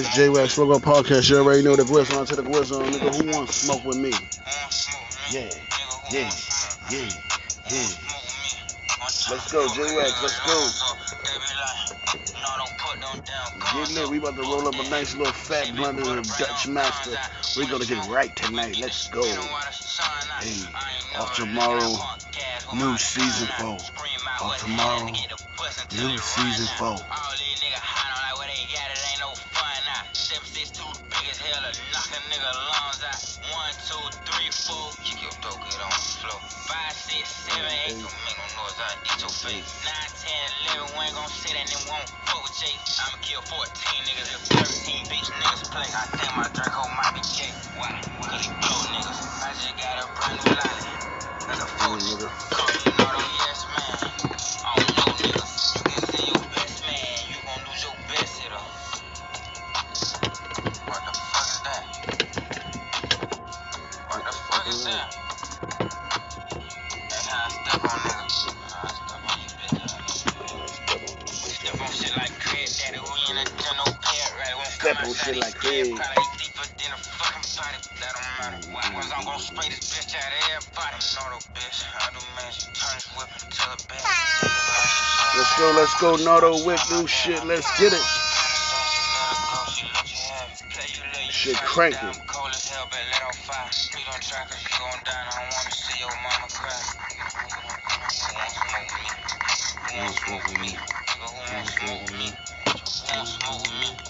It's J Wax Smoke Up Podcast. You already know the voice on to the on. Nigga, who wants smoke with me? Yeah, yeah, yeah, yeah. Let's go, J Wax. Let's go. Getting it. We about to roll up a nice little fat blunt of the Dutch Master. We're gonna get right tonight. Let's go. Hey, off tomorrow, new season four. Off tomorrow, new season four. Seven, eight. Don't make no noise, I eat your face. Nine, ten, eleven, we ain't gon' sit and it won't fuck with Jay. I'ma kill 14 niggas if 13 bitch niggas play. I think my Draco might be gay. Why? Cause he blow niggas. I just got a brand new lolly. That's a fuck nigga. Call me Nardo, yes man. I don't know niggas. You can send your best man. You gon' lose your best hitter. What the fuck is that? What the fuck is that? Body. That don't matter. Why? I'm gon' spray this bitch out of everybody. Know the bitch. I do magic. Turn this whip into a bag. Let's go, let's go, Nardo Wick, new shit. Let's get it. Shit cranking. Cold as hell, but let off fire. Please don't try, cause you gon' die. and I wanna see your mama cry. Who won't smoke with me? Won't smoke with me? Won't smoke with me?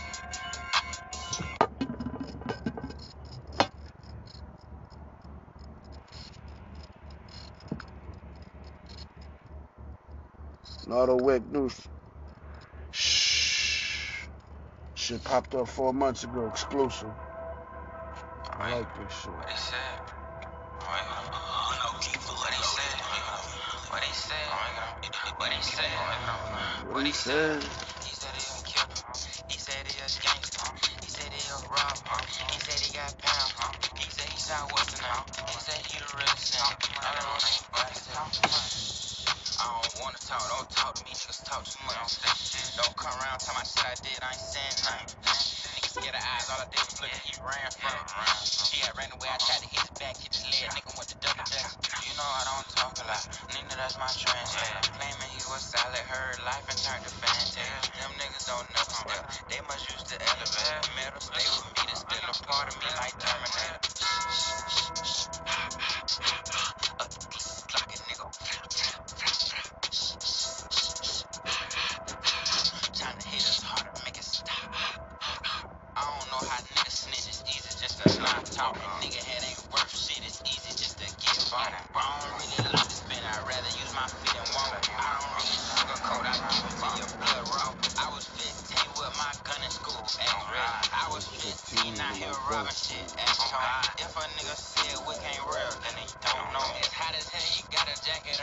Nardo Wick news. Shh. Shit popped up four months ago, exclusive. I like this shit. What he said? What he said? What he said? What he said? What he said? He said he a. He said he a gangster. He said he a robber. He said he got pounds. He said he shot what's the? He said he the realest nigga. I don't know. I don't wanna talk, don't talk to me, niggas talk too much. Don't come around, tell my shit I did, I ain't saying nothing. Niggas scared of eyes, all I did was look and he ran from. He had ran away, I tried to hit his back, hit his leg, nigga went to double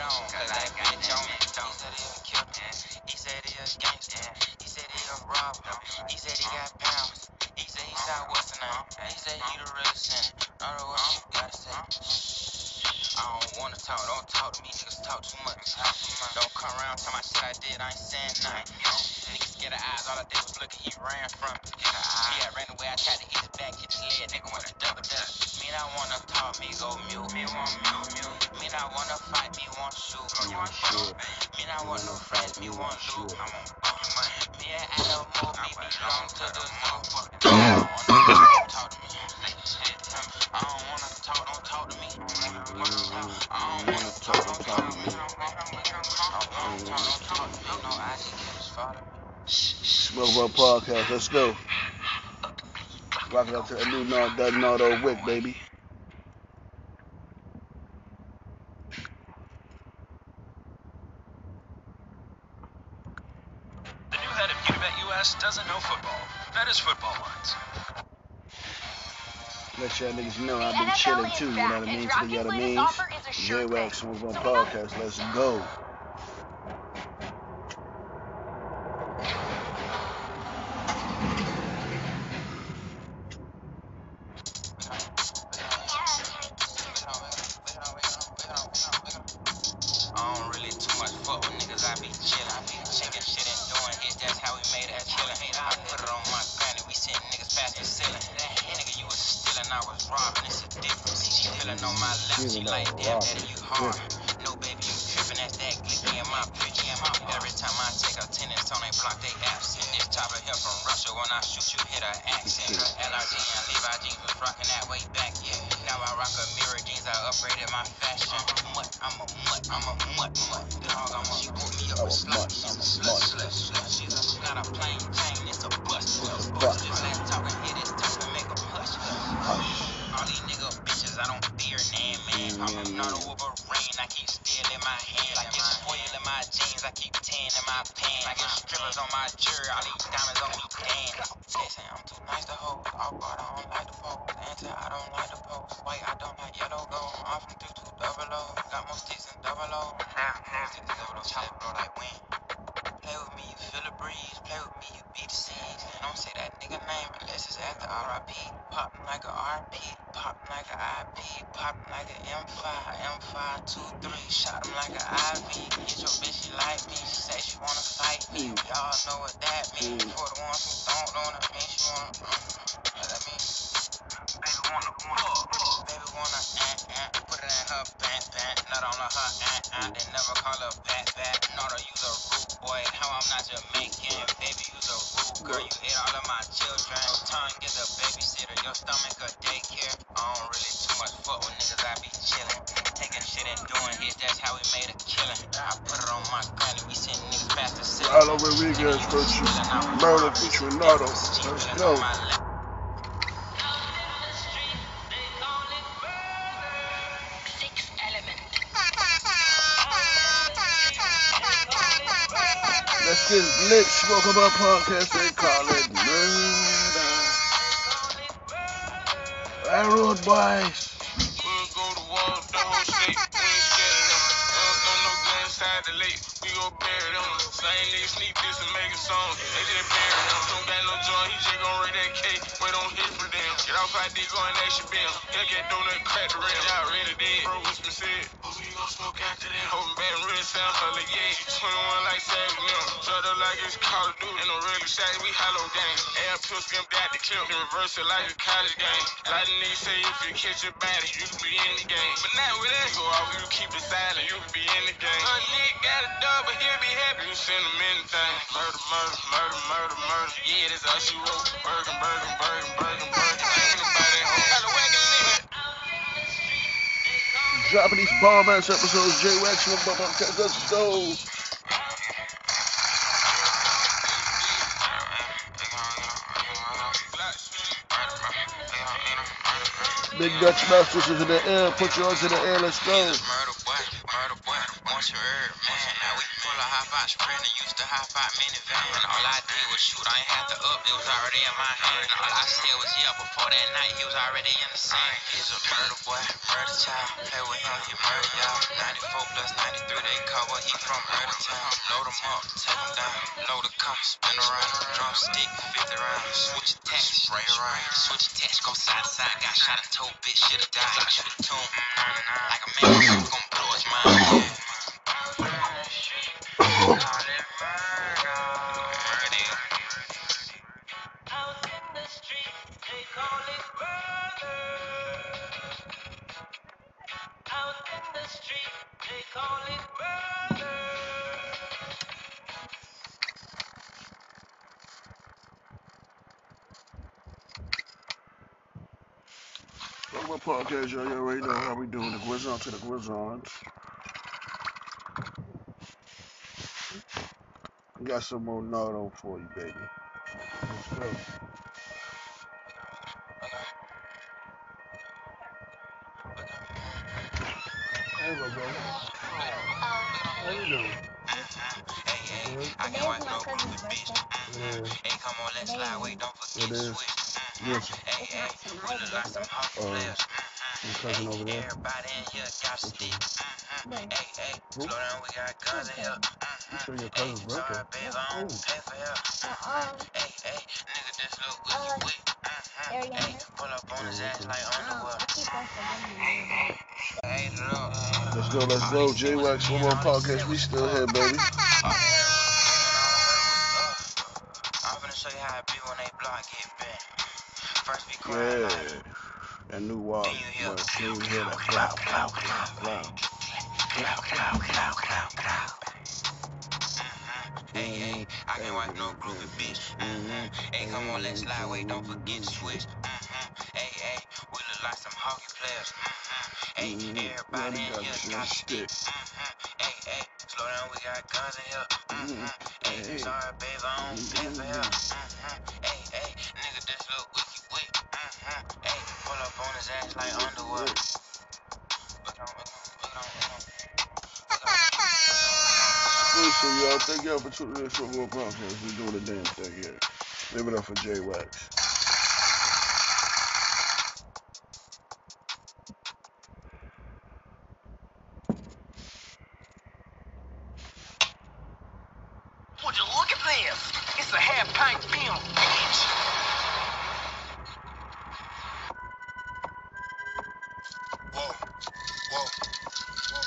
on, cause I got wanna me go mute, me want mute, mute. Me not wanna fight, me want shoot, me want shoot. Me not want no friends, me want loot, I want bump money. Me and animal, me belong to the zoo. I talk to me, say shit to me. I don't wanna talk, don't talk to me. I don't wanna talk, don't talk to me. I don't wanna talk, don't talk to me. No, I just get his father. Smoke Up Podcast. Let's go. Rocking up to a new Nard, that Nardo Wick, baby. The new head of Unibet US doesn't know football. That is football lines. Let y'all niggas know I've been chilling too, you know what I mean? To the other means. J-Wax on podcast. Let's go. I was robbing, it's a difference. She feeling on my lap, she like, damn, daddy, you hard. No, baby, you trippin', that's that glicky in my picture. Every time I take attendance on they block, they absent. This chopper here from Russia, when I shoot you, hit a accent. LRG and Levi jeans was rockin' that way back, yeah. Now I rock a mirror jeans, I upgraded my fashion. Mutt, I'm a mutt, I'm a mutt, mutt. Dog, I'm a, she put me up a slut. She's a slut, slut, slut. She's a, not a plain Strippers on my jury, all these diamonds on me, damn. Say I'm too nice to hold. Off guard, I don't like the pose. Answer, I don't like the pose. White, I don't like yellow gold. I'm from 2 2 double O. Got more sticks than double O. Sticks double O, chop blow like wind. Play with me, you feel the breeze. Play with me, you beat the scenes. And don't say that nigga name unless it's after RIP. Poppin' like a RP, poppin' like a IP, pop like a M5, M5, 2, 3. Shot him like an IV. Get your bitch, she like me. She say she wanna fight me. Mm. Y'all know what that means. Mm. For the ones who don't know what I put it on my. We send niggas past the city. Aloe Rodriguez versus Murder featuring Nardo. Let's go. Let's get lit. Smoke about podcast. They call it murder. Railroad boys. Same nigga sneak this and make a song. They just bury them. Don't got no joint. He just gon' rate that cake. Wait on hit for them. Get off our dick going action bill. He'll get donut crack the rim. Y'all ready dead. Bro, what's been said? Smoke after them. Hoping back real sound hella yeah. 21 like Savage them. Shut up like it's Call of Duty. Ain't no really shot. We hollow gang. Air pill skimped out the clip. Then reverse it like a college game. Lot of niggas say if you catch your body, you can be in the game. But not with that. Go off, you keep it silent. You can be in the game. A nigga got a dub, but he'll be happy. You send him anything. Murder, murder, murder, murder, murder. Yeah, that's how she wrote. Bergen, Bergen, Bergen, Bergen, Bergen. Ain't nobody home. Got a wagon these bomb ass episodes. J Wax podcast. Let's go. Big Dutch Masters is in the air. Put yours in the air. Let's go. To hop minivan. All I did was shoot, I ain't had to up, it was already in my hand. All I said was yeah, before that night, he was already in the sand. He's a murder boy, murder child. Play with him, he murder y'all. 94 plus 93, they cover, he from murder town. Load him up, take him down. Load the cup, spin around. Drum stick, 50 round. Switch attacks, spray around. Switch attacks, go side to side. Got shot and told, bitch, shoulda died. I shoot a tune, like a man, gon' Welcome to podcast, y'all. You already know how we doing. The Grizzon to the Grizzons. We got some more Nardo for you, baby. Let's go. Hey, my brother. How you doing? Hey, hey, I can watch no bitch. Yeah. Hey, come on, let's slide. Wait, don't forget to switch. Yes. Hey, hey, we like some hockey Uh, players. Your cousin over there. Everybody in here got stick. Hey, hey, slow down, we got guns in here. You sure your Hey, sorry, babe, I don't Oh. pay for help. Hey, hey, nigga, this look wiki wit. Hey, pull up on his ass like underwear. Hey, look. Let's go, let's go. J Wax one more Podcast. We still here, baby. Yeah. That new wall. Then you hear- Boy, can you hear that? Cloud, cloud, cloud, cloud. Cloud, cloud, cloud, cloud, cloud. Mm-hmm. hey, hey, I can wipe no groupie bitch. Mhm. Hey, come on, let's slide, wait, don't forget to mm-hmm. switch. Mm-hmm. Hey, hey, we look like some hockey players. Hey, Mhm. everybody in here your got stick. stick. Hey, hey, slow down, we got guns in here. Mhm. Hey, Hey. sorry, babe, I don't pay for help. Hey, hey, nigga, this look wit. Hey, pull up on his ass like. Listen, y'all. Thank y'all for tuning in to Football Podcast. We're doing the damn thing here. Give it up for J Wax. Whoa, whoa.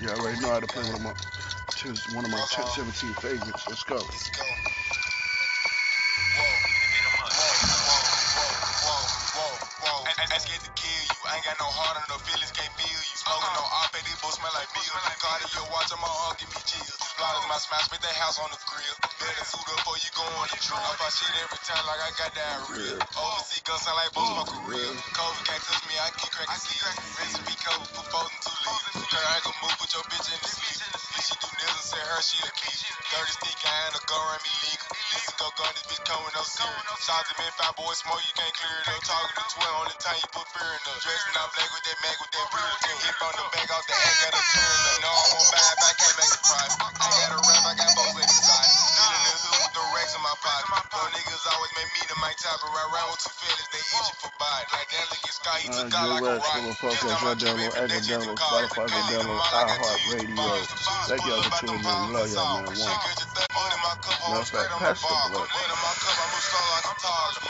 You already know how to play one of my, choose one of my 10, 17 favorites. Let's go. Let's go. Whoa. Whoa, whoa, whoa, whoa, whoa. I, I scared to kill you. I ain't got no heart and no feelings, can't feel you. Smoking no op, these boys smell like beer. Cartier watch on my arm, give me chills. Flawless my smash, spit that house on the grill. Better suit up before you go on the trip. I fight shit every time like I got diarrhea. Overseas guns sound like both my career. COVID can't touch me, I keep cracking seals. Recipe cover for folding two leaves. Girl, I gon' move, put your bitch in the sleep. If she do nails, say her she a keep. Dirty stick, I ain't a gun around me legal. Listen, go gun, this bitch coming no serious. Shots of men, five boys smoke, you can't clear it up. Talking to 12, only time you put fear in up. Dressing out black with that mag with that real thing. Hip on the back off the ass, got a turn up. No, I won't buy it, I can't make it private. I got a rap, I got the racks in my pocket. Those niggas always make me the Mike Tyson. Right around with two fellas, they itching for body. Like that Sky, he Uh, took out like a rocket. Football Podcast. Y'all download Anchor, download Spotify, go download iHeartRadio. Thank y'all for tuning in. Love y'all, man. One. Matter of fact, pass the blunt.